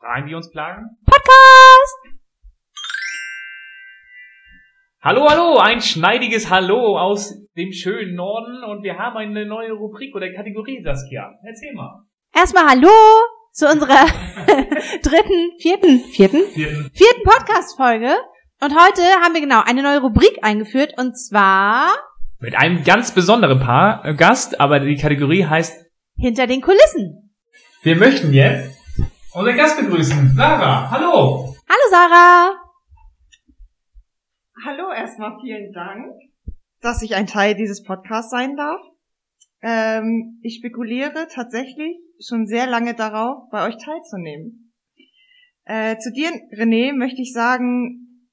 Fragen, die uns plagen? Podcast! Hallo, hallo, ein schneidiges Hallo aus dem schönen Norden und wir haben eine neue Rubrik oder Kategorie, Saskia. Erzähl mal. Erstmal Hallo zu unserer dritten, vierten, vierten, Vierten. vierten Podcast-Folge. Und heute haben wir genau eine neue Rubrik eingeführt und zwar Mit einem ganz besonderen Paar äh, Gast, aber die Kategorie heißt, Hinter den Kulissen. wir möchten jetzt unseren Gast begrüßen. Sarah, hallo. Hallo Sarah! Hallo, erstmal vielen Dank, dass ich ein Teil dieses Podcasts sein darf. Ähm, ich spekuliere tatsächlich schon sehr lange darauf, bei euch teilzunehmen. Äh, zu dir, René, möchte ich sagen,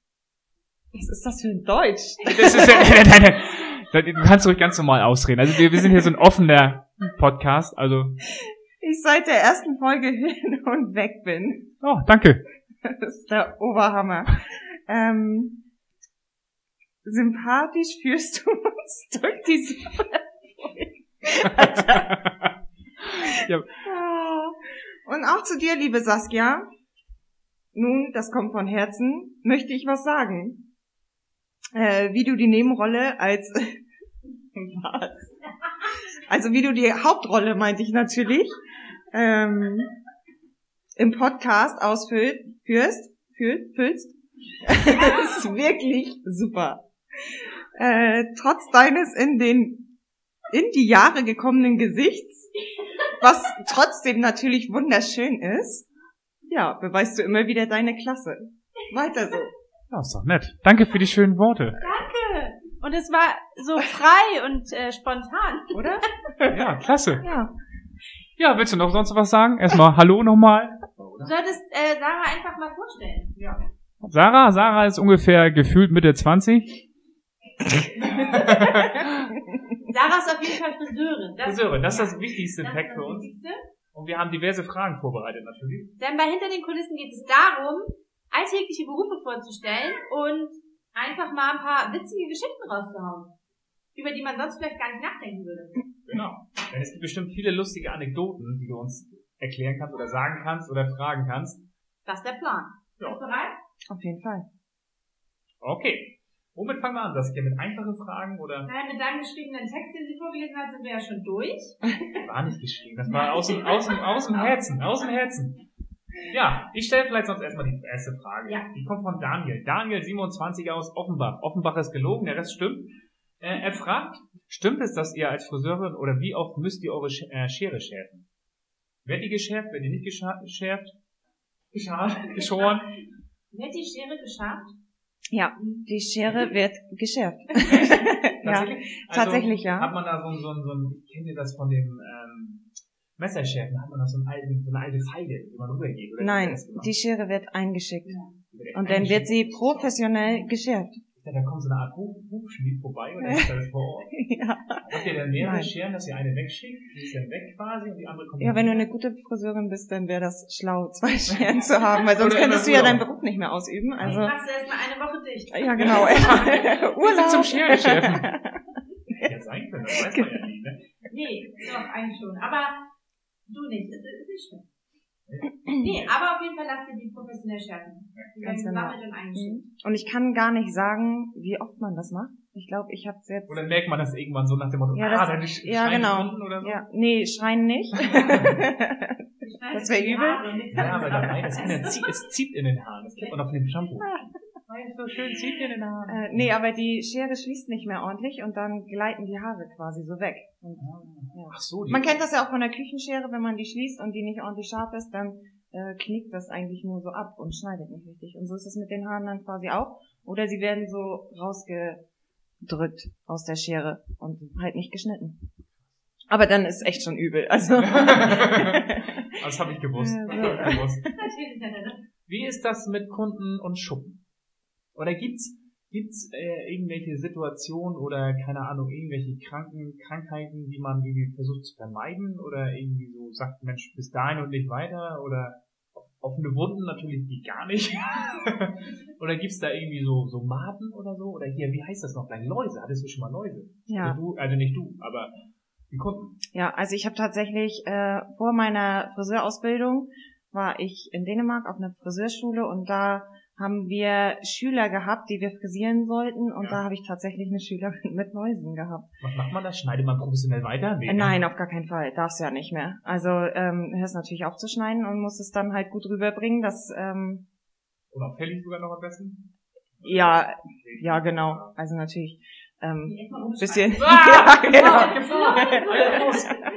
was ist das für ein Deutsch? Das ist deine, du kannst ruhig ganz normal ausreden. Also wir, wir sind hier so ein offener Podcast, also, Ich seit der ersten Folge hin und weg bin. oh, danke. Das ist der Oberhammer. Ähm, sympathisch führst du uns durch die ja, Ah. Und auch zu dir, liebe Saskia. Nun, das kommt von Herzen, möchte ich was sagen. Äh, wie du die Nebenrolle als was? Also wie du die Hauptrolle, meinte ich natürlich, ähm, im Podcast ausfüllst, führst, fühl, füllst, ist wirklich super. Äh, trotz deines in den in die Jahre gekommenen Gesichts was trotzdem natürlich wunderschön ist, ja, beweist du immer wieder deine Klasse. Weiter so. Ja, ist doch nett. Danke für die schönen Worte. Danke! Und es war so frei und äh, spontan. Oder? Ja, klasse. Ja. Ja, willst du noch sonst was sagen? Erstmal Hallo nochmal. Du solltest äh, Sarah einfach mal vorstellen. Sarah, Sarah ist ungefähr gefühlt Mitte 20. Sarah ist auf jeden Fall Friseurin. Friseure, das ist das wichtigste das das für uns. Wichtigste. Und wir haben diverse Fragen vorbereitet natürlich. Denn bei Hinter den Kulissen geht es darum, alltägliche Berufe vorzustellen und einfach mal ein paar witzige Geschichten rauszuhauen, über die man sonst vielleicht gar nicht nachdenken würde. Genau. Denn es gibt bestimmt viele lustige Anekdoten, die du uns erklären kannst oder sagen kannst oder fragen kannst. Das ist der Plan. Ja. Bist du bereit? Auf jeden Fall. Okay. Womit fangen wir an? Das hier mit einfachen Fragen oder Naja, mit deinem geschriebenen Text, den sie vorgelesen hat, sind wir ja schon durch. war nicht geschrieben? Das war aus dem, aus dem, aus dem Herzen, aus dem Herzen. Ja, ich stelle vielleicht sonst erstmal die erste Frage. Ja. Die kommt von Daniel. Daniel 27 aus Offenbach. Offenbach ist gelogen, der Rest stimmt. Äh, er fragt, stimmt es, dass ihr als Friseurin oder wie oft müsst ihr eure Sch äh, Schere schärfen? Wird die geschärft, wird die nicht geschärft? Geschart, geschoren? Wird die Schere geschafft? Ja, die Schere wird geschärft. ja, Tatsächlich? Also, tatsächlich, ja. Hat man da so, ein- so, ein- so ein, kennt ihr das von dem ähm, Messerschärfen? Hat man da so, einen alten, so eine alte Feile, die man rübergeht? Oder Nein, die Schere wird eingeschickt. Wird Und dann wird sie professionell geschärft. Ja, da kommt so eine Art Huf, Hufschmied vorbei oder ist das vor Ort? ja. Habt ihr dann mehrere Nein. Scheren, dass ihr eine wegschickt, die ist dann weg quasi und die andere kommt ja, wenn du eine gute Friseurin bist, dann wäre das schlau, zwei Scheren zu haben, weil sonst Oder könntest du ja deinen Urlaub. Beruf nicht mehr ausüben. Also, Machst du erstmal eine Woche dicht. ja, genau. Sind zum Urlaub. Scherenschärfen. Ja, sein können, das weiß man ja nie, ne? Nee, doch, eigentlich schon. Aber du nicht. Es ist nicht schlimm. Nee, aber auf jeden Fall lass dir die professionell schärfen. Die werden Ganz genau. gesammelt und eingeschickt. Mhm. Und ich kann gar nicht sagen, wie oft man das macht. Ich glaube, ich habe jetzt. Oder merkt man das irgendwann so nach dem Motto, Ja, ah, das- deine Sch- ja, Schreien genau. unten oder so? Ja, nee, schreien nicht. Das wär die übel. Und Ja, aber dabei, das es zieht in den Haaren. Das kennt man auch von dem Shampoo. So schön zieht in den Haaren. äh, nee, aber die Schere schließt nicht mehr ordentlich und dann gleiten die Haare quasi so weg. Und, ja. Ach so, die Man kennt das ja auch von der Küchenschere, wenn man die schließt und die nicht ordentlich scharf ist, dann äh, knickt das eigentlich nur so ab und schneidet nicht richtig. Und so ist es mit den Haaren dann quasi auch. Oder sie werden so rausgedrückt aus der Schere und halt nicht geschnitten. Aber dann ist echt schon übel. Also Das habe ich gewusst. Ja, so. Das hab ich gewusst. Ne? Wie ist das mit Kunden und Schuppen? Oder gibt's gibt's äh, irgendwelche Situationen oder keine Ahnung irgendwelche Kranken Krankheiten, die man irgendwie versucht zu vermeiden? Oder irgendwie so sagt Mensch bis dahin und nicht weiter? Oder offene Wunden natürlich geht gar nicht. Oder gibt's da irgendwie so so Maden oder so? Oder hier wie heißt das noch? Gleich Läuse. Hattest du schon mal Läuse? Ja. also, du, also nicht du aber die Kunden. Ja, also ich habe tatsächlich äh, vor meiner Friseurausbildung war ich in Dänemark auf einer Friseurschule und da haben wir Schüler gehabt, die wir frisieren sollten und Ja. da habe ich tatsächlich eine Schülerin mit Mäusen gehabt. Was macht man da? Schneidet man professionell weiter? Nee, Äh, Nein, auf gar keinen Fall. Darfst ja nicht mehr. Also ähm, hörst natürlich auf zu schneiden und musst es dann halt gut rüberbringen. dass ähm, Oder fällig sogar noch am besten? ja, ja genau. Also natürlich ähm, bisschen Ah, ja, genau.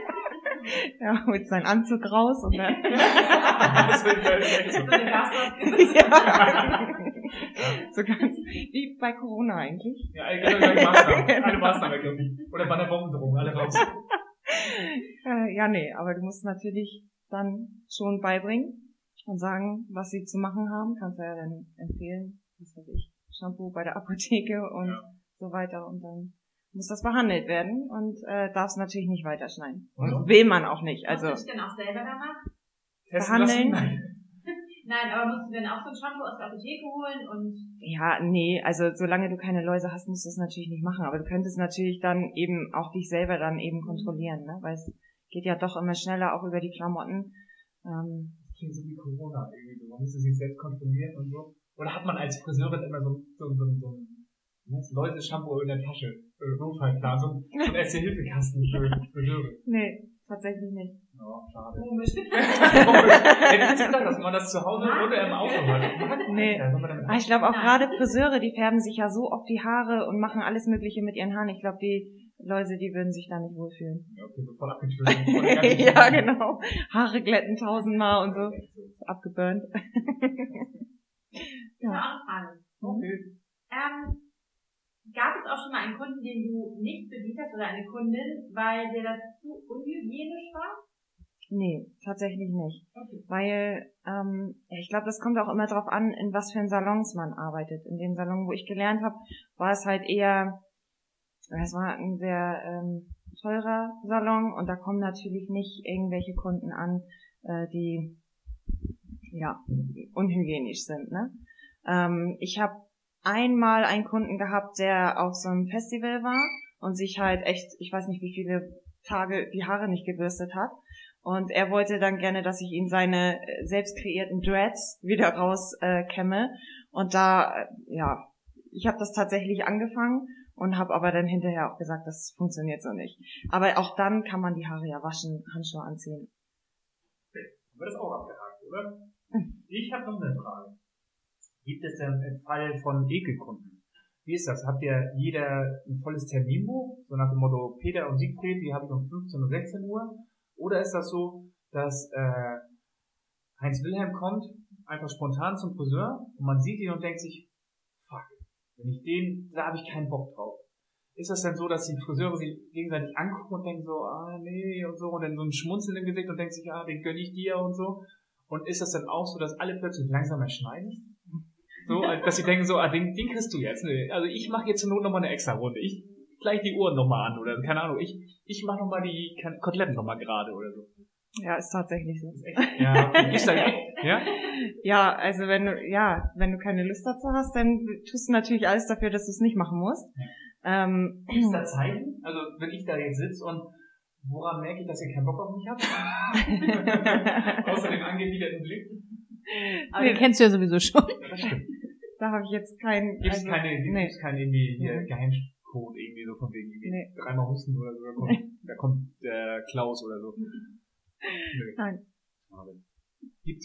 Ja, holt seinen Anzug raus und dann so. Ja. ganz wie bei Corona eigentlich. Ja, alle gleich Maßnahmen. Alle Maßnahmen ergriffen. Oder bei der Bombendrohung, alle raus. Äh, ja, nee, aber du musst natürlich dann schon beibringen und sagen, was sie zu machen haben. Kannst du ja dann empfehlen, was weiß ich, Shampoo bei der Apotheke und Ja. so weiter. Und dann muss das behandelt werden und äh, darfst natürlich nicht weiterschneiden. Und? Will man auch nicht. Also Musst du dich denn auch selber da machen? Testen Behandeln. Nein. Nein, aber musst du denn auch so ein Shampoo aus der Apotheke holen und ja, nee, also solange du keine Läuse hast, musst du es natürlich nicht machen. Aber du könntest natürlich dann eben auch dich selber dann eben kontrollieren, ne? Weil es geht ja doch immer schneller auch über die Klamotten. Ähm, Das klingt so wie Corona irgendwie so. Man müsste sich selbst kontrollieren und so. Oder hat man als Friseurin immer so, so, so, so ein wie heißt, Läuse-Shampoo in der Tasche? Äh, Notfallplan. So, so ein Erste-Hilfe-Kasten für Friseure. nee, tatsächlich nicht. Oh, schade. komisch. Hätte ich gedacht, dass man das zu Hause oder im Auto hat. Nee. Ja, damit Ah, ich glaube auch gerade Friseure, die färben sich ja so oft die Haare und machen alles Mögliche mit ihren Haaren. Ich glaube, die Läuse, die würden sich da nicht wohlfühlen. Ja, okay, so voll abgetötet. Ja, genau. Haare glätten tausendmal und so. Abgeburnt. Frage. Okay. Ähm, gab es auch schon mal einen Kunden, den du nicht bedient hast oder eine Kundin, weil dir das zu unhygienisch war? Nee, tatsächlich nicht. Okay. Weil ähm, ich glaube, das kommt auch immer drauf an, in was für Salons man arbeitet. In dem Salon, wo ich gelernt habe, war es halt eher, es war ein sehr ähm, teurer Salon und da kommen natürlich nicht irgendwelche Kunden an, äh, die ja unhygienisch sind. Ne? Ähm, ich habe einmal einen Kunden gehabt, der auf so einem Festival war und sich halt echt, ich weiß nicht wie viele Tage die Haare nicht gebürstet hat. Und er wollte dann gerne, dass ich ihm seine äh, selbst kreierten Dreads wieder rauskämme. Äh, und da, äh, ja, ich habe das tatsächlich angefangen und habe aber dann hinterher auch gesagt, das funktioniert so nicht. Aber auch dann kann man die Haare ja waschen, Handschuhe anziehen. Haben wir das auch abgehakt, oder? Ich habe noch eine Frage. Gibt es denn einen Fall von Ekelkunden? Wie ist das? Habt ihr jeder ein volles Terminbuch? So nach dem Motto, Peter und Siegfried, die habe ich um 15 und 16 Uhr? Oder ist das so, dass äh, Heinz Wilhelm kommt, einfach spontan zum Friseur und man sieht ihn und denkt sich, fuck, wenn ich den, da habe ich keinen Bock drauf. Ist das dann so, dass die Friseure sich gegenseitig angucken und denken so, ah nee und so und dann so ein Schmunzeln im Gesicht und denkt sich, ah, den gönn ich dir und so? Und ist das dann auch so, dass alle plötzlich langsamer schneiden? So, also, dass sie denken so, ah, den, den kriegst du jetzt. Nee, also ich mache jetzt zur Not nochmal eine extra Runde. Ich gleich die Uhren nochmal an oder keine Ahnung. Ich, ich mache nochmal die Koteletten nochmal gerade oder so. Ja, ist tatsächlich so. Ist ja. Ist da, ja? Ja, also wenn du, ja, wenn du keine Lust dazu hast, dann tust du natürlich alles dafür, dass du es nicht machen musst. Ähm, Gibt es da Zeichen? Also wenn ich da jetzt sitze und woran merke ich, dass ihr keinen Bock auf mich habt? Außer dem angewiderten Blick. Aber den kennst du ja sowieso schon. Das stimmt. Da habe ich jetzt keinen. Gibt es also, keine, nee. gibt's keinen irgendwie hier Mhm. Geheimcode irgendwie so von wegen irgendwie Nee. dreimal husten oder so, da kommt, da kommt der Klaus oder so. Nö. Nein.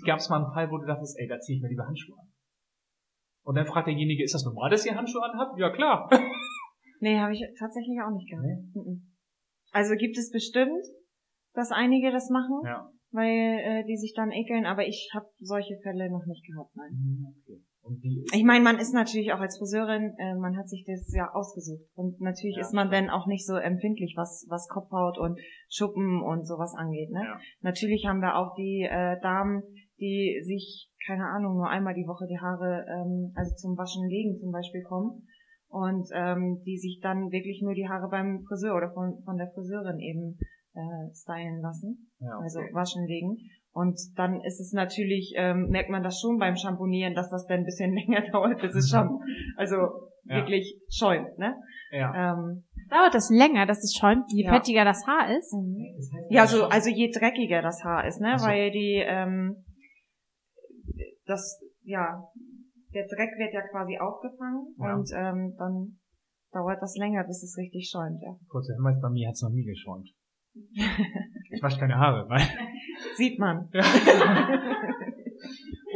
Gab es mal einen Fall, wo du dachtest, ey, da ziehe ich mir lieber Handschuhe an? Und dann fragt derjenige, ist das normal, dass ihr Handschuhe anhabt? Ja, klar. Nee, habe ich tatsächlich auch nicht gehabt. Nee? Mhm. Also gibt es bestimmt, dass einige das machen, Ja. weil äh, die sich dann ekeln, aber ich habe solche Fälle noch nicht gehabt, nein. Mhm, Okay. Ich meine, man ist natürlich auch als Friseurin, äh, man hat sich das ja ausgesucht. Und natürlich Ja. ist man dann auch nicht so empfindlich, was, was Kopfhaut und Schuppen und sowas angeht. Ne? Ja. Natürlich haben wir auch die äh, Damen, die sich, keine Ahnung, nur einmal die Woche die Haare, ähm, also zum Waschen legen zum Beispiel kommen. Und ähm, die sich dann wirklich nur die Haare beim Friseur oder von, von der Friseurin eben äh, stylen lassen ja, also okay. waschen legen. Und dann ist es natürlich, ähm, merkt man das schon beim Shampoonieren, dass das dann ein bisschen länger dauert, bis es schon, also Ja. wirklich schäumt, ne? ja. Ähm, Dauert das länger, dass es schäumt, je Ja. fettiger das Haar ist? Das heißt, ja, so, schon- also je dreckiger das Haar ist, ne? So. Weil die, ähm, das, ja, der Dreck wird ja quasi aufgefangen Ja. und ähm, dann dauert das länger, bis es richtig schäumt, ja. Kurzer Hinweis, bei mir hat's noch nie geschäumt. Ich wasche keine Haare, nein. Sieht man.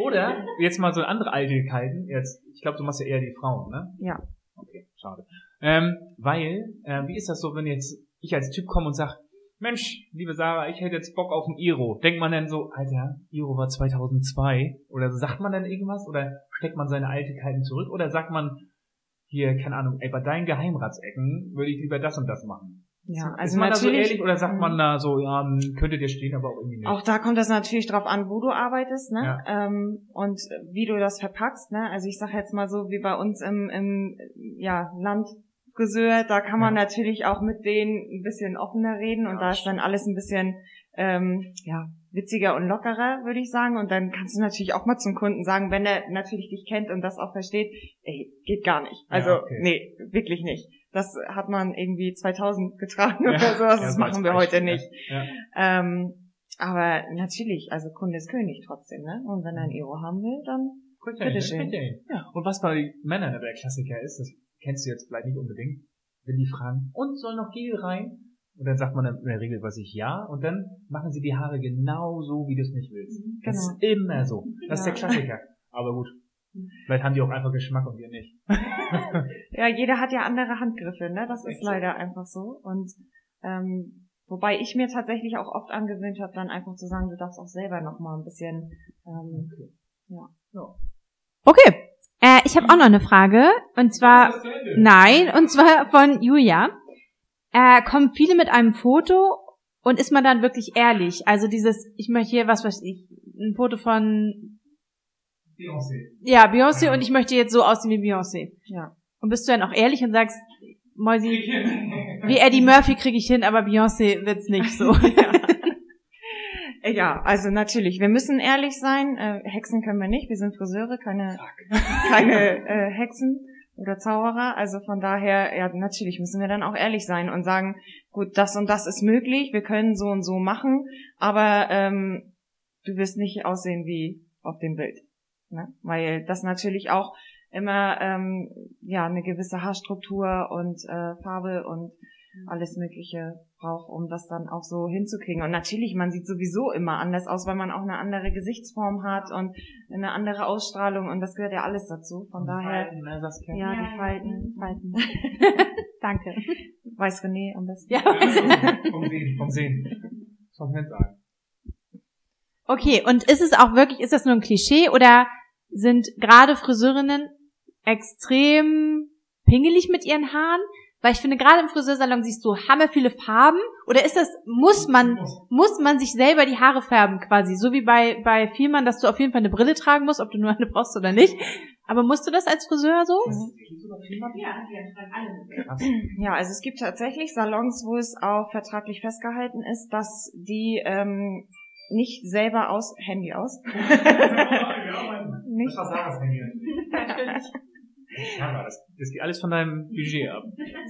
Oder, jetzt mal so andere Eitelkeiten, jetzt, ich glaube, du machst ja eher die Frauen, ne? Ja. Okay, schade. Ähm, weil, äh, wie ist das so, wenn jetzt ich als Typ komme und sag, Mensch, liebe Sarah, ich hätte jetzt Bock auf ein Iro. Denkt man dann so, Alter, Iro war 2002? Oder sagt man dann irgendwas? Oder steckt man seine Eitelkeiten zurück? Oder sagt man, hier, keine Ahnung, ey, bei deinen Geheimratsecken würde ich lieber das und das machen? Ja, ist also man da so ehrlich oder sagt man da so, ja, hm, könnte dir stehen, aber auch irgendwie nicht? Auch da kommt das natürlich drauf an, wo du arbeitest, ne? Ja. Ähm, und wie du das verpackst, ne? Also ich sag jetzt mal so, wie bei uns im, im ja, Landfriseur, da kann man Ja. natürlich auch mit denen ein bisschen offener reden und Ja, da ist dann alles ein bisschen ähm, ja, witziger und lockerer, würde ich sagen. Und dann kannst du natürlich auch mal zum Kunden sagen, wenn er natürlich dich kennt und das auch versteht, ey, geht gar nicht. Also, Ja, okay. nee, wirklich nicht. Das hat man irgendwie 2000 getragen Ja. oder sowas, das machen wir heute nicht. Ähm, aber natürlich, also Kunde ist König trotzdem, ne? Und wenn er ein Euro haben will, dann er hin, Bitteschön. hin. Ja. Und was bei Männern der Klassiker ist, das kennst du jetzt vielleicht nicht unbedingt, wenn die fragen, und soll noch Gel rein? Und dann sagt man in der Regel, was ich ja, und dann machen sie die Haare genau so, wie du es nicht willst. Das Genau. ist immer so. Das ist der. Klassiker. Aber gut. Vielleicht haben die auch einfach Geschmack und wir nicht. ja, jeder hat ja andere Handgriffe, ne? Das ist so? leider einfach so. Und ähm, wobei ich mir tatsächlich auch oft angewöhnt habe, dann einfach zu sagen, du darfst auch selber noch mal ein bisschen ähm, Okay. Äh, ich habe auch noch eine Frage. Und zwar, nein, und zwar von Julia. Äh, kommen viele mit einem Foto und ist man dann wirklich ehrlich? Also dieses, ich möchte hier, was weiß ich, ein Foto von, Beyoncé. ja, Beyoncé Ja. und ich möchte jetzt so aussehen wie Beyoncé. ja. Und bist du dann auch ehrlich und sagst, Mäusi, wie Eddie Murphy kriege ich hin, aber Beyoncé wird's nicht so. Ja, also natürlich, wir müssen ehrlich sein. Äh, Hexen können wir nicht, wir sind Friseure, keine, keine äh, Hexen oder Zauberer. Also von daher, ja, natürlich müssen wir dann auch ehrlich sein und sagen, gut, das und das ist möglich, wir können so und so machen, aber ähm, du wirst nicht aussehen wie auf dem Bild. Ne? Weil das natürlich auch immer ähm, ja eine gewisse Haarstruktur und äh, Farbe und alles Mögliche braucht, um das dann auch so hinzukriegen. Und natürlich, man sieht sowieso immer anders aus, weil man auch eine andere Gesichtsform hat und eine andere Ausstrahlung und das gehört ja alles dazu. Von daher, Ne, Saskia? ja, Ja, die Falten, Falten. Danke. Weiß René am besten. Ja. Vom Sehen, vom Sehen. Vom Hinsagen. Okay, und ist es auch wirklich, ist das nur ein Klischee oder sind gerade Friseurinnen extrem pingelig mit ihren Haaren? Weil ich finde, gerade im Friseursalon siehst du hammer viele Farben. Oder ist das, muss man, muss man sich selber die Haare färben quasi? So wie bei, bei Vielmann, dass du auf jeden Fall eine Brille tragen musst, ob du nur eine brauchst oder nicht. Aber musst du das als Friseur so? Ja, also es gibt tatsächlich Salons, wo es auch vertraglich festgehalten ist, dass die ähm, nicht selber aus Handy aus. Das war Sarahs Handy. Das, das geht alles von deinem Budget ab.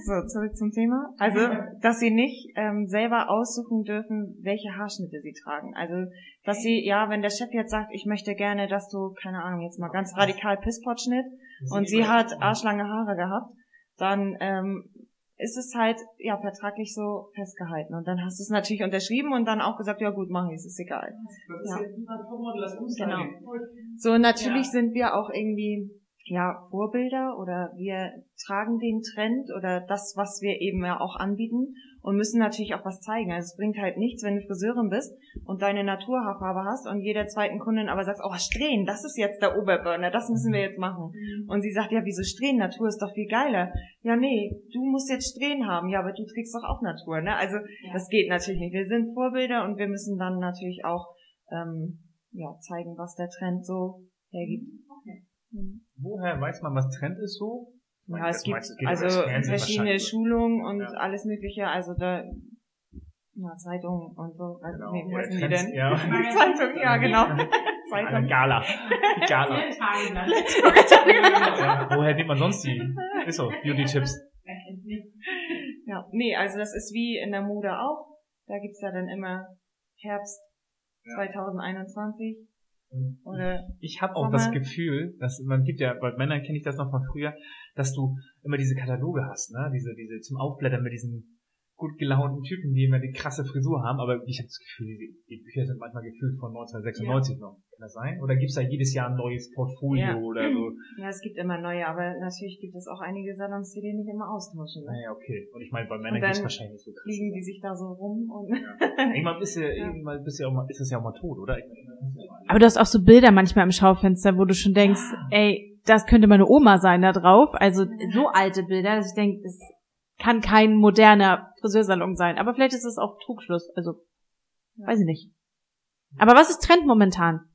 so, zurück zum Thema. Also, dass sie nicht ähm, selber aussuchen dürfen, welche Haarschnitte sie tragen. Also, dass sie, ja, wenn der Chef jetzt sagt, ich möchte gerne, dass du, keine Ahnung, jetzt mal ganz radikal Pisspot-Schnitt und sie hat arschlange Haare gehabt, dann ähm, ist es halt ja vertraglich so festgehalten. Und dann hast du es natürlich unterschrieben und dann auch gesagt, ja gut, mach ich, es ist egal. Ja. Genau. So, natürlich Ja. sind wir auch irgendwie ja Vorbilder oder wir tragen den Trend oder das, was wir eben ja auch anbieten und müssen natürlich auch was zeigen. Also es bringt halt nichts, wenn du Friseurin bist und deine Naturhaarfarbe hast und jeder zweiten Kundin aber sagst, oh Strähnen, das ist jetzt der Oberburner, das müssen wir jetzt machen. Und sie sagt, ja, wieso Strähnen? Natur ist doch viel geiler. Ja, nee, du musst jetzt Strähnen haben. Ja, aber du trägst doch auch Natur, ne? Also das geht natürlich nicht. Wir sind Vorbilder und wir müssen dann natürlich auch ähm, ja, zeigen, was der Trend so hergibt. Mhm. Woher weiß man, was Trend ist so? Ja, es gibt meiste also verschiedene. Schulungen und Ja. alles Mögliche. Also da ja, Zeitungen und so. Also, Genau. nee, wie heißen die denn? Ja. Zeitung, ja, genau. Eine Zeitung. Gala. Gala. ja, woher nimmt man sonst die? Ist so, Beauty-Tipps. Ja, nee, also das ist wie in der Mode auch. Da gibt's ja dann immer Herbst Ja. 2021. Oder Ich habe auch das. Gefühl, dass man gibt ja, bei Männern kenne ich das noch von früher, dass du immer diese Kataloge hast, ne? Diese, diese zum Aufblättern mit diesen gut gelaunten Typen, die immer die krasse Frisur haben, aber ich habe das Gefühl, die, die Bücher sind manchmal gefühlt von 1996 noch. Kann das sein? Oder gibt's da jedes Jahr ein neues Portfolio Ja. oder so? ja, es gibt immer neue, aber natürlich gibt es auch einige Salons, die den nicht immer austauschen. Ne? Naja, okay. Und ich meine, bei Männern gibt's wahrscheinlich so krass. Fliegen die sich da so rum und Irgendwann bist du, Ja. irgendwann bist du ja auch mal, ist das ja auch mal tot, oder? Aber du hast auch so Bilder manchmal im Schaufenster, wo du schon denkst, ey, das könnte meine Oma sein da drauf. Also so alte Bilder, dass ich denke, das kann kein moderner Friseursalon sein. Aber vielleicht ist es auch Trugschluss. Also, Ja. weiß ich nicht. Aber was ist Trend momentan?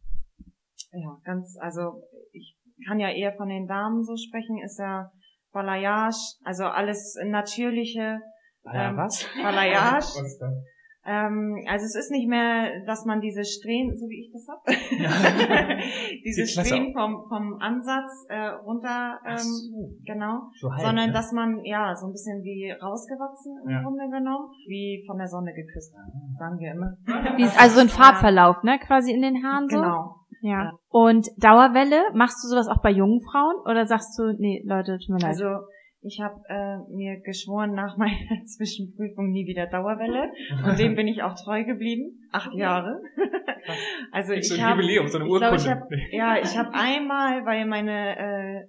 ja, ganz, also ich kann ja eher von den Damen so sprechen, ist ja Balayage, also alles natürliche, ja, Ähm, was? Balayage. Ähm, also es ist nicht mehr, dass man diese Strähnen, so wie ich das hab, diese Sieht klasse Strähnen vom, vom Ansatz äh, runter, ähm, so. genau, So halb, sondern ne? dass man ja so ein bisschen wie rausgewachsen im Ja. Grunde genommen, wie von der Sonne geküsst, sagen wir immer. Wie, also so ein Farbverlauf, ne? Quasi in den Haaren so. Genau. Ja. Und Dauerwelle, machst du sowas auch bei jungen Frauen? Oder sagst du, nee, Leute, tut mir leid. Also ich habe äh, mir geschworen nach meiner Zwischenprüfung nie wieder Dauerwelle und dem bin ich auch treu geblieben. Acht Jahre. also Gibt's so ich ein habe Jubiläum, so eine ich glaub, Urkunde. ich hab, ja, ich habe einmal, weil meine äh,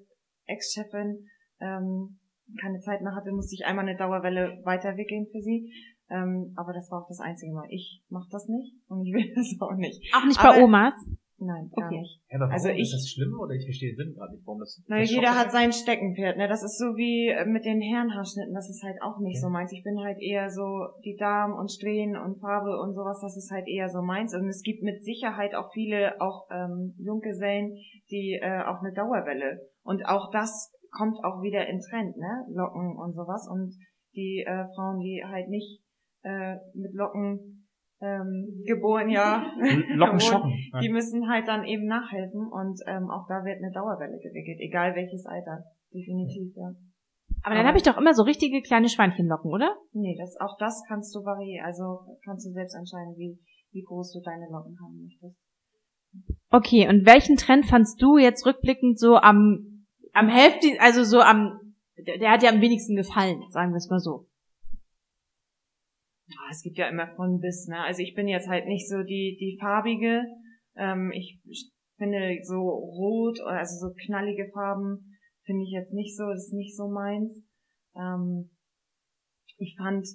Ex-Chefin ähm, keine Zeit mehr hatte, musste ich einmal eine Dauerwelle weiterwickeln für sie. Ähm, aber das war auch das einzige Mal. Ich mache das nicht und ich will das auch nicht. auch nicht aber- bei Omas? Nein, gar Okay. nicht. Ja, aber warum? Also ist ich- das schlimm oder ich verstehe den Sinn gerade nicht, warum das. Na, das jeder hat sein Steckenpferd, ne? Das ist so wie äh, mit den Herrenhaarschnitten, das ist halt auch nicht Okay. so meins. Ich bin halt eher so die Damen und Strähnen und Farbe und sowas, das ist halt eher so meins. Und es gibt mit Sicherheit auch viele, auch ähm, Junggesellen, die äh, auch eine Dauerwelle. Und auch das kommt auch wieder in Trend, ne? Locken und sowas. Und die äh, Frauen, die halt nicht äh, mit Locken ähm, geboren, ja. Locken geboren, schocken. die müssen halt dann eben nachhelfen und ähm, auch da wird eine Dauerwelle gewickelt, egal welches Alter. Definitiv, ja. Aber dann habe ich doch immer so richtige kleine Schweinchenlocken, oder? Nee, das, auch das kannst du variieren. Also kannst du selbst entscheiden, wie, wie groß du deine Locken haben möchtest. Okay, und welchen Trend fandst du jetzt rückblickend so am, am Hälfte, also so am, der, der hat dir am wenigsten gefallen, sagen wir es mal so. Ja, es gibt ja immer von bis, ne? Also ich bin jetzt halt nicht so die, die farbige. Ähm, ich finde so rot, also so knallige Farben finde ich jetzt nicht so, das ist nicht so meins. Ähm, ich fand,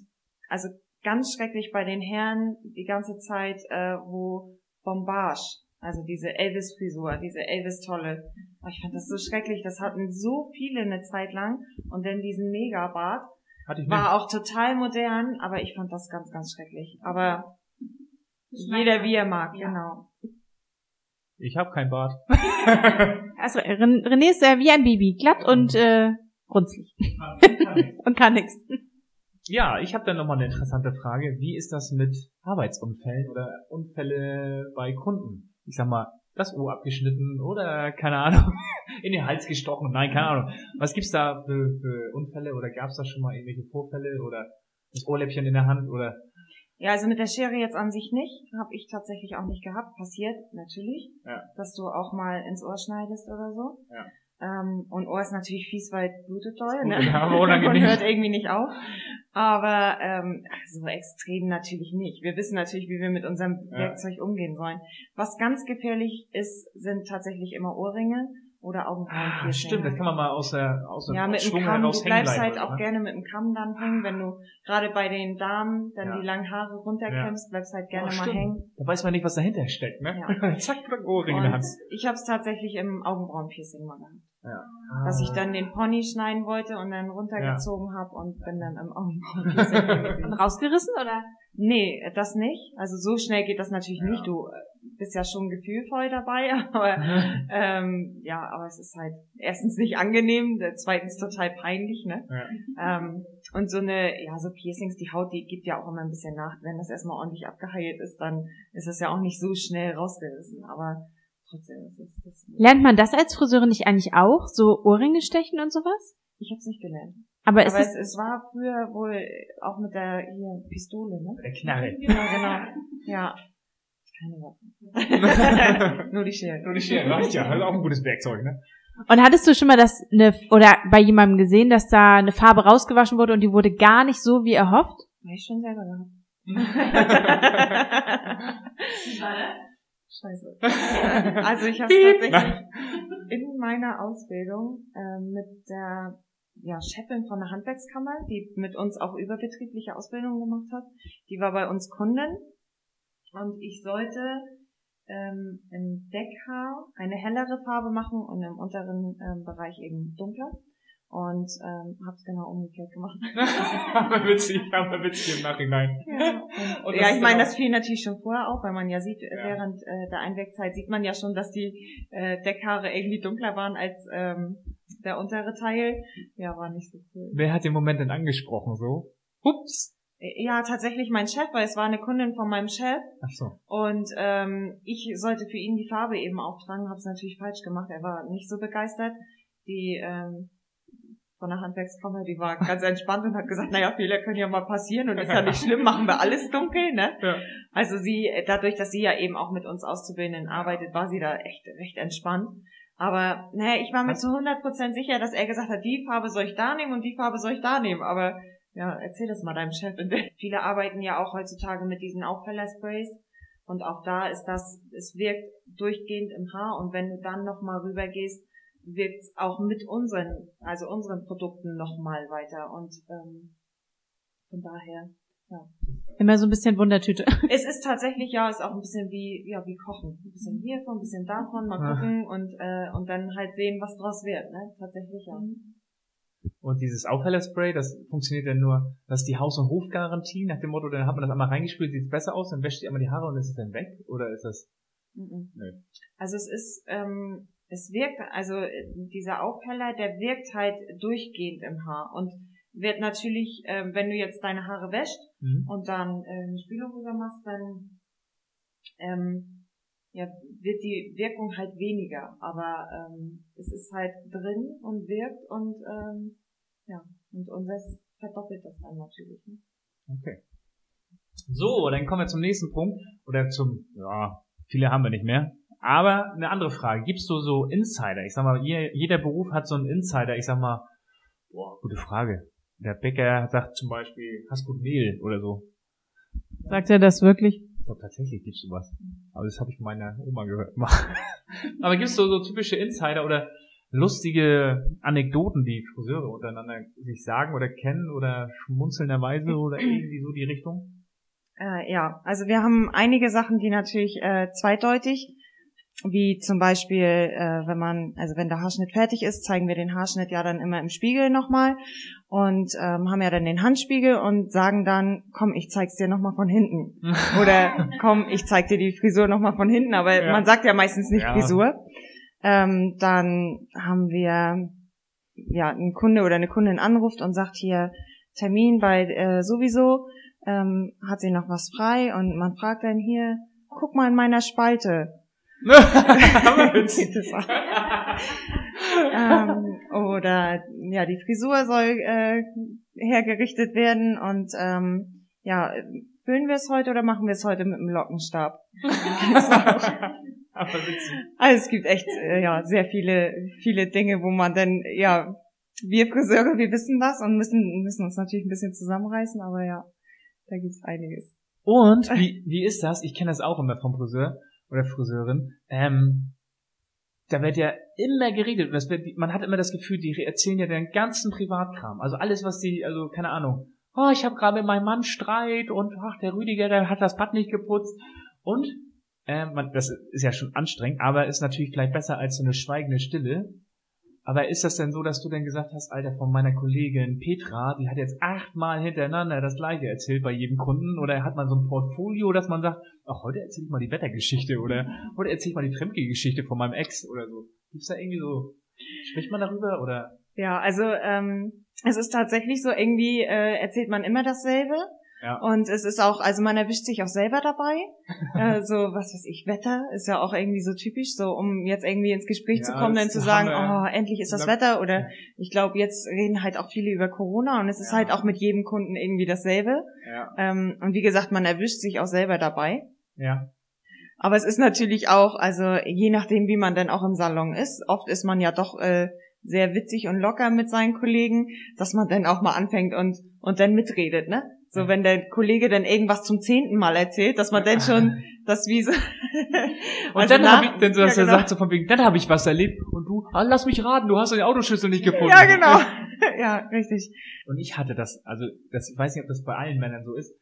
also ganz schrecklich bei den Herren die ganze Zeit, äh, wo Bombage, also diese Elvis-Frisur, diese Elvis-Tolle. Ich fand das so schrecklich, das hatten so viele eine Zeit lang und dann diesen Megabart. Hatte ich nicht. War auch total modern, aber ich fand das ganz, ganz schrecklich. Aber jeder wie er mag, Ja. genau. Ich habe kein Bart. Also Ren- René ist äh, wie ein Baby, glatt und äh, runzlig und kann nichts. Ja, ich habe dann nochmal eine interessante Frage. Wie ist das mit Arbeitsunfällen oder Unfälle bei Kunden? Ich sag mal, das Ohr abgeschnitten oder, keine Ahnung, in den Hals gestochen. Nein, keine Ahnung. Was gibt's da für, für Unfälle oder gab's da schon mal irgendwelche Vorfälle oder das Ohrläppchen in der Hand oder Ja, also mit der Schere jetzt an sich nicht. Habe ich tatsächlich auch nicht gehabt. Passiert, natürlich. Ja. Dass du auch mal ins Ohr schneidest oder so. Ja. Ähm, und Ohr ist natürlich fies, weil blutet doll, ne? Ja, aber und unangenehm. hört irgendwie nicht auf. Aber ähm, so extrem natürlich nicht. Wir wissen natürlich, wie wir mit unserem Ja. Werkzeug umgehen sollen. Was ganz gefährlich ist, sind tatsächlich immer Ohrringe oder Ah, Augenbrauenpiercing. stimmt, das kann man mal aus der aus dem Ja, mit dem Schwung Kamm. heraus Du bleibst halt auch ne? gerne mit dem Kamm dann hängen, wenn du gerade bei den Damen dann Ja. die langen Haare runterkämmst, bleibst halt gerne Oh, mal stimmt. hängen. Da weiß man nicht, was dahinter steckt, ne? Ja. Zack, Ohrring in der Hand. ich habe es tatsächlich im Augenbrauenpiercing mal gehabt. Ja. Dass ich dann den Pony schneiden wollte und dann runtergezogen hab und bin dann im Augenbrauenpiercing rausgerissen oder? Nee, das nicht. Also so schnell geht das natürlich Ja. nicht. Du äh, bist ja schon gefühlvoll dabei, aber ähm, ja, aber es ist halt erstens nicht angenehm, zweitens total peinlich, ne? Ja. Ähm, und so eine, ja, so Piercings, die Haut, die gibt ja auch immer ein bisschen nach. Wenn das erstmal ordentlich abgeheilt ist, dann ist es ja auch nicht so schnell rausgerissen. Aber trotzdem ist es das. Lernt man das als Friseurin nicht eigentlich auch? So Ohrringe stechen und sowas? Ich habe es nicht gelernt. Aber ist Aber es, es, es war früher wohl auch mit der hier Pistole, ne? Der Knarre. Ja, genau. Ja. Keine Waffen. Nur die Schere. Nur die Schere, reicht ja. Das ist auch ein gutes Werkzeug, ne? Und hattest du schon mal das eine oder bei jemandem gesehen, dass da eine Farbe rausgewaschen wurde und die wurde gar nicht so wie erhofft? Habe ich schon selber gehabt. Scheiße. Also ich habe tatsächlich in meiner Ausbildung ähm, mit der ja, Chefin von der Handwerkskammer, die mit uns auch überbetriebliche Ausbildung gemacht hat. Die war bei uns Kundin und ich sollte ähm, im Deckhaar eine hellere Farbe machen und im unteren ähm, Bereich eben dunkler. Und ähm, hab's genau umgekehrt gemacht. aber witzig, aber witzig im Nachhinein. Ja, und, ja ich meine, das fiel natürlich schon vorher auf, weil man ja sieht, ja. während äh, der Einwegzeit sieht man ja schon, dass die äh, Deckhaare irgendwie dunkler waren als ähm, der untere Teil. Ja, war nicht so cool. Wer hat den Moment denn angesprochen so? Ups. Ja, tatsächlich mein Chef, weil es war eine Kundin von meinem Chef. Ach so. Und ähm, ich sollte für ihn die Farbe eben auftragen, habe es natürlich falsch gemacht. Er war nicht so begeistert. Die ähm, von der Handwerkskammer, die war ganz entspannt und hat gesagt, naja, Fehler können ja mal passieren und ist ja nicht schlimm, machen wir alles dunkel, ne? Ja. Also sie, dadurch, dass sie ja eben auch mit uns Auszubildenden arbeitet, war sie da echt recht entspannt. Aber naja, ich war mir zu 100% sicher, dass er gesagt hat, die Farbe soll ich da nehmen und die Farbe soll ich da nehmen. Aber ja, erzähl das mal deinem Chef. Viele arbeiten ja auch heutzutage mit diesen Auffällersprays. Und auch da ist das, es wirkt durchgehend im Haar. Und wenn du dann nochmal rübergehst, wirkt es auch mit unseren, also unseren Produkten nochmal weiter. Und ähm, von daher, ja. Immer so ein bisschen Wundertüte. Es ist tatsächlich, ja, ist auch ein bisschen wie, ja, wie kochen. Ein bisschen hiervon, ein bisschen davon, mal gucken und, äh, und dann halt sehen, was draus wird, ne? Tatsächlich, ja. Mhm. Und dieses Aufhellerspray, das funktioniert ja nur, das ist die Haus- und Hofgarantie, nach dem Motto, dann hat man das einmal reingespült, sieht es besser aus, dann wäscht ihr einmal die Haare und ist es dann weg? Oder ist das? Mhm. Nö. Also es ist, ähm, es wirkt, also dieser Aufheller, der wirkt halt durchgehend im Haar und wird natürlich, ähm, wenn du jetzt deine Haare wäscht mhm. und dann äh, eine Spülung rüber machst, dann ähm, ja, wird die Wirkung halt weniger. Aber ähm, es ist halt drin und wirkt und ähm, ja, und unseres verdoppelt das dann natürlich. Ne? Okay. So, dann kommen wir zum nächsten Punkt. Oder zum, ja, viele haben wir nicht mehr. Aber eine andere Frage. Gibst du so Insider? Ich sag mal, jeder Beruf hat so einen Insider. Ich sag mal, boah, gute Frage. Der Bäcker sagt zum Beispiel, hast gut Mehl oder so. Sagt er das wirklich? Ich glaube, tatsächlich gibt's sowas. Aber das habe ich von meiner Oma gehört. Aber gibt's so, so typische Insider oder lustige Anekdoten, die Friseure untereinander sich sagen oder kennen oder schmunzelnderweise oder irgendwie so die Richtung? Äh, ja, also wir haben einige Sachen, die natürlich äh, zweideutig wie zum Beispiel, äh, wenn man, also wenn der Haarschnitt fertig ist, zeigen wir den Haarschnitt ja dann immer im Spiegel nochmal und ähm, haben ja dann den Handspiegel und sagen dann, komm, ich zeig's dir nochmal von hinten. Oder komm, ich zeig dir die Frisur nochmal von hinten, aber ja. man sagt ja meistens nicht ja. Frisur. Ähm, dann haben wir ja ein Kunde oder eine Kundin anruft und sagt hier Termin bei äh, sowieso, ähm, hat sie noch was frei und man fragt dann hier, guck mal in meiner Spalte ähm, oder ja, die Frisur soll äh, hergerichtet werden und ähm, ja, füllen wir es heute oder machen wir es heute mit dem Lockenstab? also es gibt echt äh, ja sehr viele viele Dinge, wo man dann ja wir Friseure, wir wissen das und müssen müssen uns natürlich ein bisschen zusammenreißen, aber ja, da gibt's einiges. Und wie wie ist das? Ich kenne das auch immer vom Friseur oder Friseurin, ähm, da wird ja immer geredet. Das wird, man hat immer das Gefühl, die erzählen ja den ganzen Privatkram. Also alles, was die, also keine Ahnung. Oh, ich habe gerade mit meinem Mann Streit und ach, der Rüdiger, der hat das Bad nicht geputzt. Und äh, man, das ist ja schon anstrengend, aber ist natürlich vielleicht besser als so eine schweigende Stille. Aber ist das denn so, dass du denn gesagt hast, Alter, von meiner Kollegin Petra, die hat jetzt achtmal hintereinander das gleiche erzählt bei jedem Kunden? Oder hat man so ein Portfolio, dass man sagt, ach, heute erzähle ich mal die Wettergeschichte oder heute erzähle ich mal die Fremdgeschichte von meinem Ex oder so. Gibt's da irgendwie so, spricht man darüber oder? Ja, also ähm, es ist tatsächlich so, irgendwie äh, erzählt man immer dasselbe. Ja. Und es ist auch, also man erwischt sich auch selber dabei. äh, so, was weiß ich, Wetter ist ja auch irgendwie so typisch, so um jetzt irgendwie ins Gespräch ja, zu kommen, dann zu sagen, oh, endlich ist das Wetter. Oder ich glaube, jetzt reden halt auch viele über Corona und es ist ja. halt auch mit jedem Kunden irgendwie dasselbe. Ja. Ähm, und wie gesagt, man erwischt sich auch selber dabei. Ja. Aber es ist natürlich auch, also je nachdem, wie man denn auch im Salon ist, oft ist man ja doch äh, sehr witzig und locker mit seinen Kollegen, dass man dann auch mal anfängt und, und dann mitredet, ne? So, wenn der Kollege dann irgendwas zum zehnten Mal erzählt, dass man dann schon das wie so. Und Also dann habe ich, dann so, dass ja, er genau. sagt so von wegen, dann habe ich was erlebt und du, ah, lass mich raten, du hast den Autoschlüssel nicht gefunden. Ja, genau. ja, richtig. Und ich hatte das, also das, ich weiß nicht, ob das bei allen Männern so ist.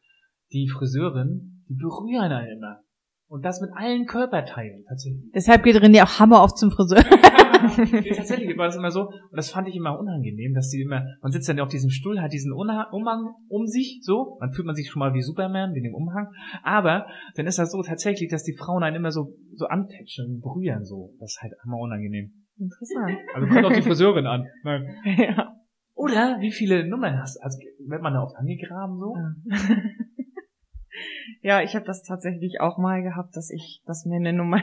Die Friseurin, die berühren einen immer. Und das mit allen Körperteilen tatsächlich. Deshalb geht René auch hammer oft zum Friseur. Nee, tatsächlich war das immer so. Und das fand ich immer unangenehm, dass die immer, man sitzt dann ja auf diesem Stuhl, hat diesen Unha- Umhang um sich, so, dann fühlt man sich schon mal wie Superman, wegen dem Umhang. Aber dann ist das so tatsächlich, dass die Frauen einen immer so, so antätschen und berühren, so. Das ist halt immer unangenehm. Interessant. Also kommt auf die Friseurin an. Nein. ja. Oder wie viele Nummern hast du? Also, wird man da oft angegraben so? Ja, ich habe das tatsächlich auch mal gehabt, dass ich, dass mir eine Nummer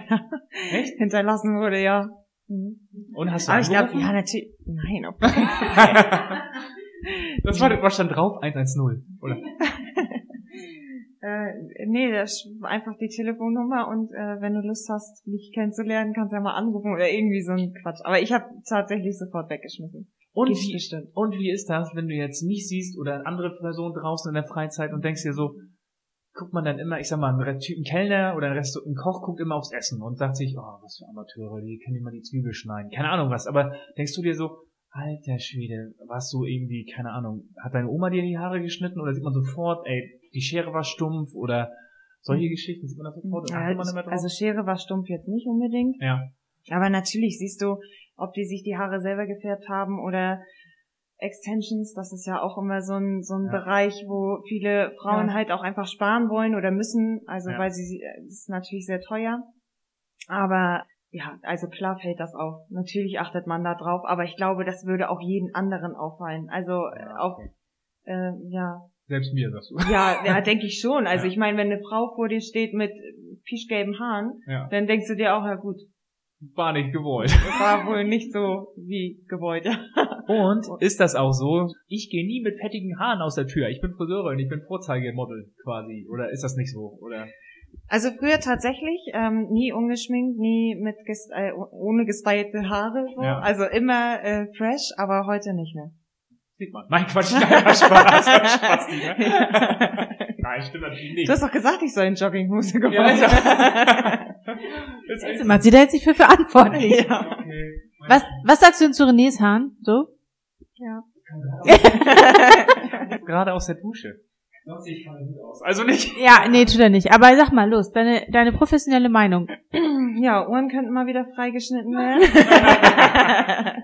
hinterlassen wurde, ja. Mhm. Und hast du Aber ich glaube, angerufen? ja, natürlich. Nein, Fall. das war, was stand drauf? 110, oder? äh, nee, das ist einfach die Telefonnummer und äh, wenn du Lust hast, mich kennenzulernen, kannst du ja mal anrufen oder irgendwie so ein Quatsch. Aber ich habe tatsächlich sofort weggeschmissen. Und Gibt's wie, bestimmt. und wie ist das, wenn du jetzt mich siehst oder eine andere Person draußen in der Freizeit und denkst dir so, guckt man dann immer, ich sag mal, ein Typen Kellner oder ein, Rest ein Koch guckt immer aufs Essen und sagt sich, oh, was für Amateure, die können immer die Zwiebel schneiden. Keine Ahnung was, aber denkst du dir so, alter Schwede, was so irgendwie, keine Ahnung, hat deine Oma dir die Haare geschnitten oder sieht man sofort, ey, die Schere war stumpf oder solche Geschichten, sieht man das sofort? Ja, man immer drauf? also Schere war stumpf jetzt nicht unbedingt. ja. Aber natürlich siehst du, ob die sich die Haare selber gefärbt haben oder Extensions, das ist ja auch immer so ein, so ein Ja. Bereich, wo viele Frauen Ja. halt auch einfach sparen wollen oder müssen, also Ja. weil sie, es ist natürlich sehr teuer. Aber ja, also klar fällt das auf. Natürlich achtet man da drauf, aber ich glaube, das würde auch jeden anderen auffallen. Also Ja, auch, äh, ja, Selbst mir, sagst du. ja, ja, denke ich schon. Also ich meine, wenn eine Frau vor dir steht mit pischgelben Haaren, dann denkst du dir auch, ja gut, War nicht gewollt. war wohl nicht so wie gewollt. Und ist das auch so? Ich gehe nie mit fettigen Haaren aus der Tür. Ich bin Friseurin, ich bin Vorzeigemodel quasi. Oder ist das nicht so? Oder? Also früher tatsächlich ähm, nie ungeschminkt, nie mit ges äh, ohne gestylte Haare. So. Ja. Also immer äh, fresh, aber heute nicht mehr. Sieht man. Nein, Quatsch, nein, Spaß, Spaß, nicht, ne? Nein, stimmt natürlich nicht. Du hast doch gesagt, ich soll in Jogginghose geworden. Ja, also- ist echt Man sieht jetzt nicht für verantwortlich. ja. okay. Was, was sagst du denn zu Renés Haaren? So? Ja. Gerade aus der Dusche. Sonst sehe ich keine gut aus. Also nicht. Ja, nee, tut er nicht. Aber sag mal, los, deine, deine professionelle Meinung. Ja, Ohren könnten mal wieder freigeschnitten werden.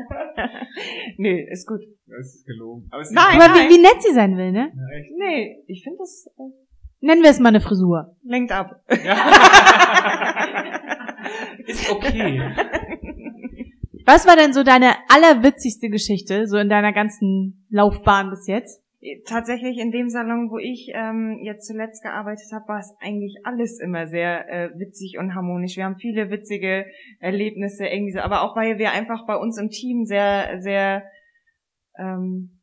nee, ist gut. Das ist gelogen. Aber es ist Nein. Aber wie, wie nett sie sein will, ne? Ja, echt. Nee, ich finde das äh, Nennen wir es mal eine Frisur. lenkt ab. Ja. ist okay. Was war denn so deine allerwitzigste Geschichte, so in deiner ganzen Laufbahn bis jetzt? Tatsächlich in dem Salon, wo ich ähm, jetzt zuletzt gearbeitet habe, war es eigentlich alles immer sehr äh, witzig und harmonisch. Wir haben viele witzige Erlebnisse irgendwie so, aber auch weil wir einfach bei uns im Team sehr, sehr ähm,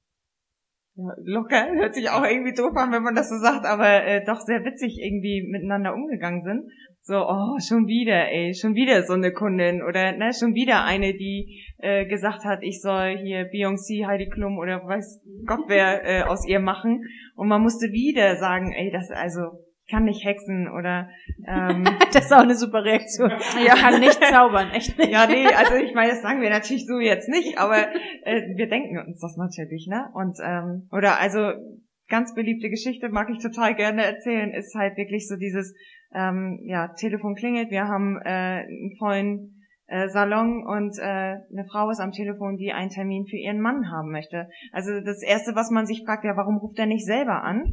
ja, locker, hört sich auch irgendwie doof an, wenn man das so sagt, aber äh, doch sehr witzig irgendwie miteinander umgegangen sind. So, oh, schon wieder, ey, schon wieder so eine Kundin oder ne, schon wieder eine, die äh, gesagt hat, ich soll hier Beyoncé, Heidi Klum oder weiß Gott wer äh, aus ihr machen. Und man musste wieder sagen, ey, das also kann nicht hexen oder ähm, Das ist auch eine super Reaktion. Ja. Kann nicht zaubern, echt nicht. ja, nee, also ich meine, das sagen wir natürlich so jetzt nicht, aber äh, wir denken uns das natürlich, ne? Und ähm, oder also ganz beliebte Geschichte mag ich total gerne erzählen, ist halt wirklich so dieses ähm, ja Telefon klingelt, wir haben äh, einen vollen äh, Salon und äh, eine Frau ist am Telefon, die einen Termin für ihren Mann haben möchte. Also das erste, was man sich fragt, ja, warum ruft er nicht selber an?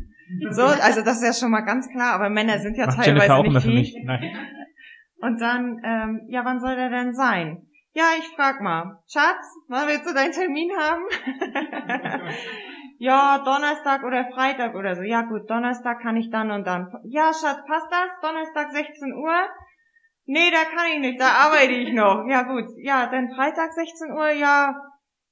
So, also das ist ja schon mal ganz klar, aber Männer sind ja Macht teilweise Jennifer auch nicht für mich. Nein. Und dann, ähm, ja, wann soll der denn sein? Ja, ich frag mal. Schatz, wann willst du deinen Termin haben? ja, Donnerstag oder Freitag oder so. Ja gut, Donnerstag kann ich dann und dann. Ja, Schatz, passt das? Donnerstag 16 Uhr? Nee, da kann ich nicht, da arbeite ich noch. Ja gut, ja, dann Freitag 16 Uhr, ja.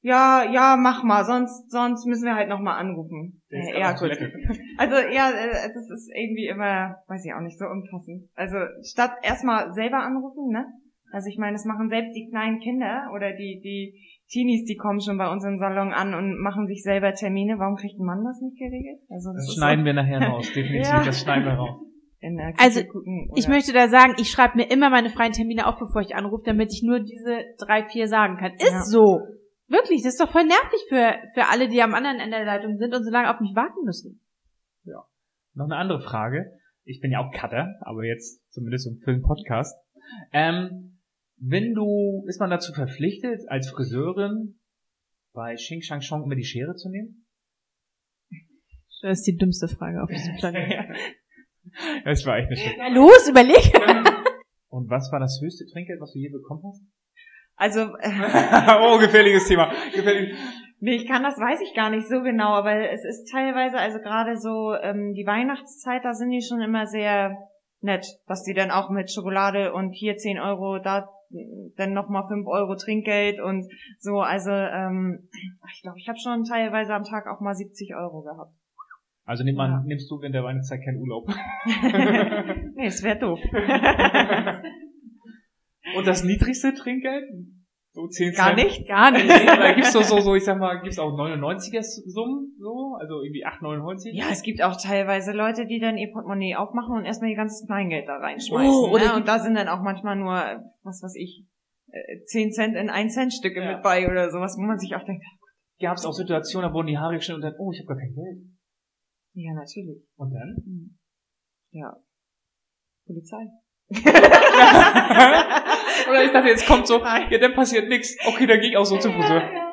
Ja, ja, mach mal, sonst, sonst müssen wir halt nochmal anrufen. Äh, ja, gut. Also ja, äh, das ist irgendwie immer, weiß ich auch nicht, so unpassend. Also statt erstmal selber anrufen, ne? Also ich meine, das machen selbst die kleinen Kinder oder die, die Teenies, die kommen schon bei uns im Salon an und machen sich selber Termine. Warum kriegt ein Mann das nicht geregelt? Also das, Das schneiden wir nachher raus, definitiv. Ja. Das schneiden wir raus. so Also, gucken Ich möchte da sagen, ich schreibe mir immer meine freien Termine auf, bevor ich anrufe, damit ich nur diese drei, vier sagen kann. Ist Ja. so. Wirklich, das ist doch voll nervig für, für alle, die am anderen Ende der Leitung sind und so lange auf mich warten müssen. Noch eine andere Frage. Ich bin ja auch Cutter, aber jetzt zumindest im Film Podcast. Ähm, wenn du, ist man dazu verpflichtet, als Friseurin bei Xing Shang Chong immer die Schere zu nehmen? Das ist die dümmste Frage auf diesem Planeten. Das war echt eine Shit. Na los, überleg. Und was war das höchste Trinkgeld, was du je bekommen hast? Also, oh, gefährliches Thema. Gefährlich. nee, ich kann das, weiß ich gar nicht so genau, aber es ist teilweise, also gerade so ähm, die Weihnachtszeit, da sind die schon immer sehr nett, dass die dann auch mit Schokolade und hier 10 Euro, da dann nochmal 5 Euro Trinkgeld und so, also ähm, ich glaube, ich habe schon teilweise am Tag auch mal 70 Euro gehabt. Also nimm man, Ja. nimmst du während der Weihnachtszeit keinen Urlaub. nee, es wäre doof. Und das niedrigste Trinkgeld? So 10 Cent? Gar nicht? Gar nicht. Da gibt's so, so, so, ich sag mal, gibt's auch 99er Summen, so, also irgendwie 8,99? Ja, es gibt auch teilweise Leute, die dann ihr Portemonnaie aufmachen und erstmal ihr ganzes Kleingeld da reinschmeißen. Oh, oder ne? Und da sind dann auch manchmal nur, äh, was weiß ich, äh, 10 Cent in 1 Cent Stücke Ja. mit bei oder sowas, wo man sich auch denkt, Gab's auch Situationen, da wurden die Haare geschnitten und dann, oh, ich habe gar kein Geld. ja, natürlich. Und dann? Hm. Ja. Polizei. Oder ich dachte, jetzt kommt so, ja, dann passiert nichts. Okay, dann gehe ich auch so zum Friseur.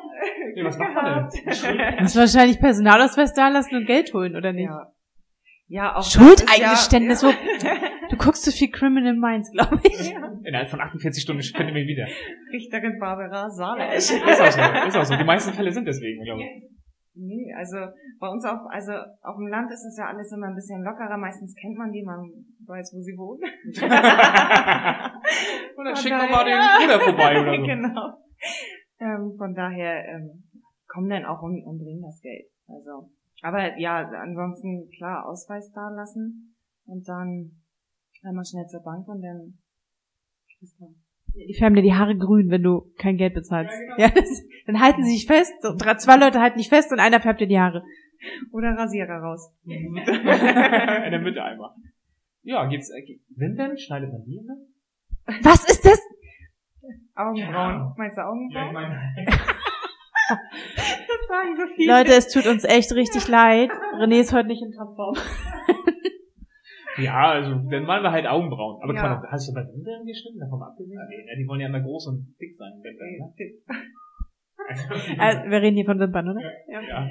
Nee, was macht man denn? Das ist wahrscheinlich Personalausweis da lassen und Geld holen, oder nicht? Ja. Ja, auch Schuldeingeständnis, ist ja, Du guckst zu viel Criminal Minds, glaube ich. ja. Innerhalb von 48 Stunden findet ihr mich wieder. Richterin Barbara Salesch. Ist auch so, ist auch so. Die meisten Fälle sind deswegen, glaube ich. Nee, also bei uns auf, also auf dem Land ist es ja alles immer ein bisschen lockerer. Meistens kennt man die, man weiß, wo sie wohnen. Und dann schicken wir mal den Bruder vorbei oder so. genau. Ähm, von daher ähm, kommen dann auch und, und bringen das Geld. Also, aber ja, ansonsten klar Ausweis da lassen und dann einmal schnell zur Bank und dann kriegst du- Die färben dir die Haare grün, wenn du kein Geld bezahlst. Ja, Ja, das, dann halten sie sich fest. Zwei Leute halten dich fest und einer färbt dir die Haare. oder Rasierer raus. In der Mitte einmal. Ja, geht's, äh, Wimpern? Schneidet man die immer? Was ist das? Augenbrauen. Ja. Meinst du Augenbrauen? ich meine. das sagen so viele. Leute, es tut uns echt richtig leid. René ist heute nicht in Topform. Ja, also, dann malen wir halt Augenbrauen. Aber Ja. kann man, hast du bei Wimpern geschnitten? Davon mal abgesehen? Nee, ne, die wollen ja immer groß und dick sein. Wimpern, ne? Also, wir reden hier von Wimpern, oder? Ja.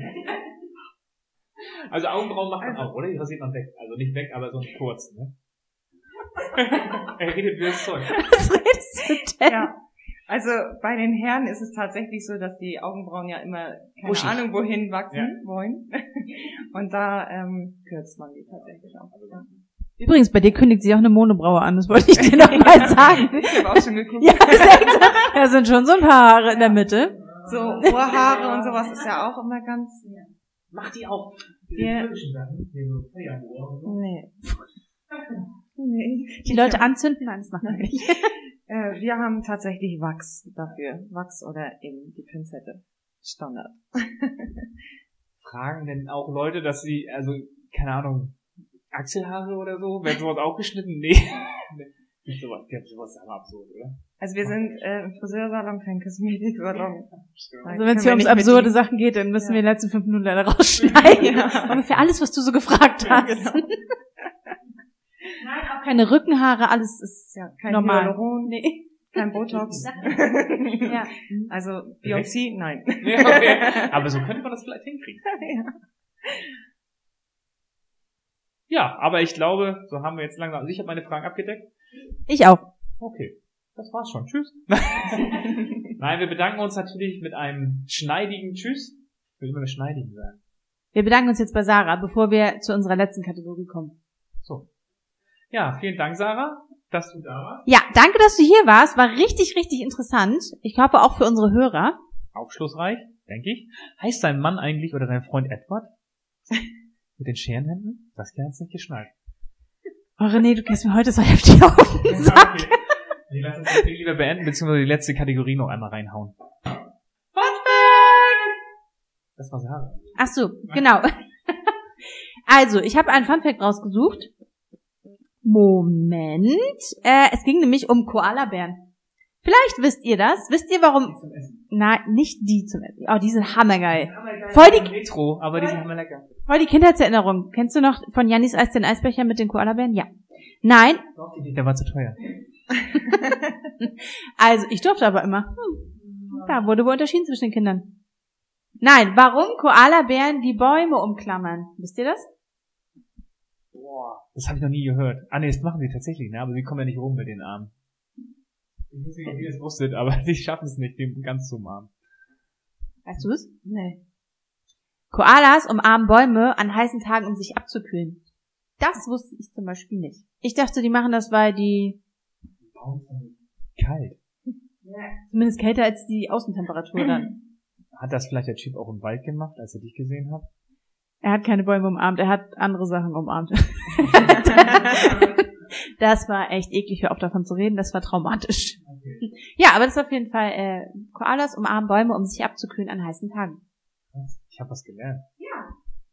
Also Augenbrauen macht man auch, oder? Die rasiert man weg. Also nicht weg, aber so kurz, ne? er redet wie das Zeug. Was redest du denn? Ja. Also bei den Herren ist es tatsächlich so, dass die Augenbrauen ja immer keine Buschig. Ahnung wohin wachsen Ja. wollen. Und da ähm, kürzt man die tatsächlich auch. Ja. Übrigens, bei dir kündigt sich auch eine Monobraue an, das wollte ich dir noch mal sagen. Ich habe auch schon geguckt. Ja, da sind schon so ein paar Haare in der Mitte. So Ohrhaare und sowas ist ja auch immer ganz. Macht die auch. Ja. typischen Sachen, hier so Feuerrohr und so. Nee. Nee. Die Leute anzünden, nein, das machen wir nicht. Äh, wir haben tatsächlich Wachs dafür. Wachs oder eben die Pinzette. Standard. Fragen denn auch Leute, dass sie, also, keine Ahnung, Achselhaare oder so? Werden sowas auch geschnitten? Nee. Gibt sowas, gibt sowas aber absurd, oder? Also wir sind äh, Friseursalon, kein Kosmetiksalon. Also wenn es hier ums absurde Sachen geht, dann müssen Ja. wir die letzten fünf Minuten leider rausschneiden. Ja. Aber für alles, was du so gefragt Ja, hast. genau. Nein, auch keine Rückenhaare, alles ist Ja, kein normal. Hyaluron, Nee. kein Botox. Ja. Also Beyoncé, nein. Nee, okay. Aber so könnte man das vielleicht hinkriegen. ja. Ja, aber ich glaube, so haben wir jetzt langsam, also ich habe meine Fragen abgedeckt. Ich auch. Okay, das war's schon. Tschüss. Nein, wir bedanken uns natürlich mit einem schneidigen Tschüss. Ich will immer schneidigen sagen. Wir bedanken uns jetzt bei Sarah, bevor wir zu unserer letzten Kategorie kommen. So. Ja, vielen Dank, Sarah, dass du da warst. Ja, danke, dass du hier warst. War richtig, richtig interessant. Ich hoffe auch für unsere Hörer. Aufschlussreich, denke ich. Heißt dein Mann eigentlich oder dein Freund Edward? Mit den Scherenhänden? Das hat's nicht geschnallt. Oh René, du gehst mir heute so heftig auf den Sack. okay. Nee, lass uns das Ding lieber beenden, beziehungsweise die letzte Kategorie noch einmal reinhauen. Das war Sarah. Ach so, genau. Also, ich habe einen Funfact rausgesucht. Moment. Äh, es ging nämlich um Koalabären. Vielleicht wisst ihr das. Wisst ihr warum? Zum Essen. Nein, nicht die zum Essen. Oh, die sind hammergeil. Voll die- Retro, aber die sind lecker. Voll die Kindheitserinnerung. Kennst du noch von Jannis Eis den Eisbecher mit den Koalabären? Ja. Nein. Der war zu teuer. Also, ich durfte aber immer. Hm. Da wurde wohl unterschieden zwischen den Kindern. Nein, warum Koalabären die Bäume umklammern? Wisst ihr das? Boah. Das habe ich noch nie gehört. Ah nee, das machen sie tatsächlich, ne? Aber sie kommen ja nicht rum mit den Armen. Ich weiß nicht, ob ihr das wusstet, aber sie schaffen es nicht, den ganz zu umarmen. Weißt du es? Nee. Koalas umarmen Bäume an heißen Tagen, um sich abzukühlen. Das wusste ich zum Beispiel nicht. Ich dachte, die machen das, weil die Kalt. zumindest kälter als die Außentemperatur dann. Hat das vielleicht der Typ auch im Wald gemacht, als er dich gesehen hat? Er hat keine Bäume umarmt, er hat andere Sachen umarmt. das war echt eklig, hör auf davon zu reden, das war traumatisch. Okay. Ja, aber das ist auf jeden Fall, äh, Koalas umarmen Bäume, um sich abzukühlen an heißen Tagen. Ich habe was gelernt.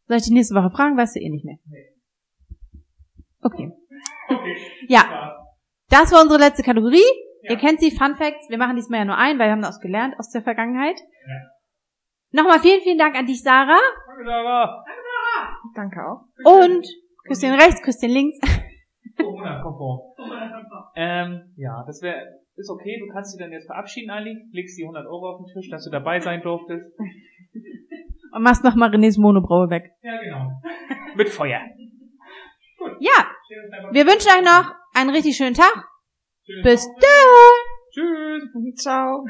Soll ich die nächste Woche fragen? Weißt du eh nicht mehr. Nee. Okay. Okay. Ja, das war unsere letzte Kategorie. Ja. Ihr kennt sie, Fun Facts. Wir machen diesmal ja nur ein, weil wir haben das gelernt aus der Vergangenheit. Ja. Nochmal vielen, vielen Dank an dich, Sarah. Danke, Sarah. Danke auch. Und Küsschen rechts, Küsschen links. Corona-konform. Ähm, ja, das wäre, ist okay. Du kannst dich dann jetzt verabschieden, Ali. Legst die 100 Euro auf den Tisch, dass du dabei sein durftest. Und machst nochmal Renés Monobraue weg. Ja, genau. Mit Feuer. Ja, wir wünschen euch noch einen richtig schönen Tag. Tschüss. Bis dann. Tschüss. Ciao.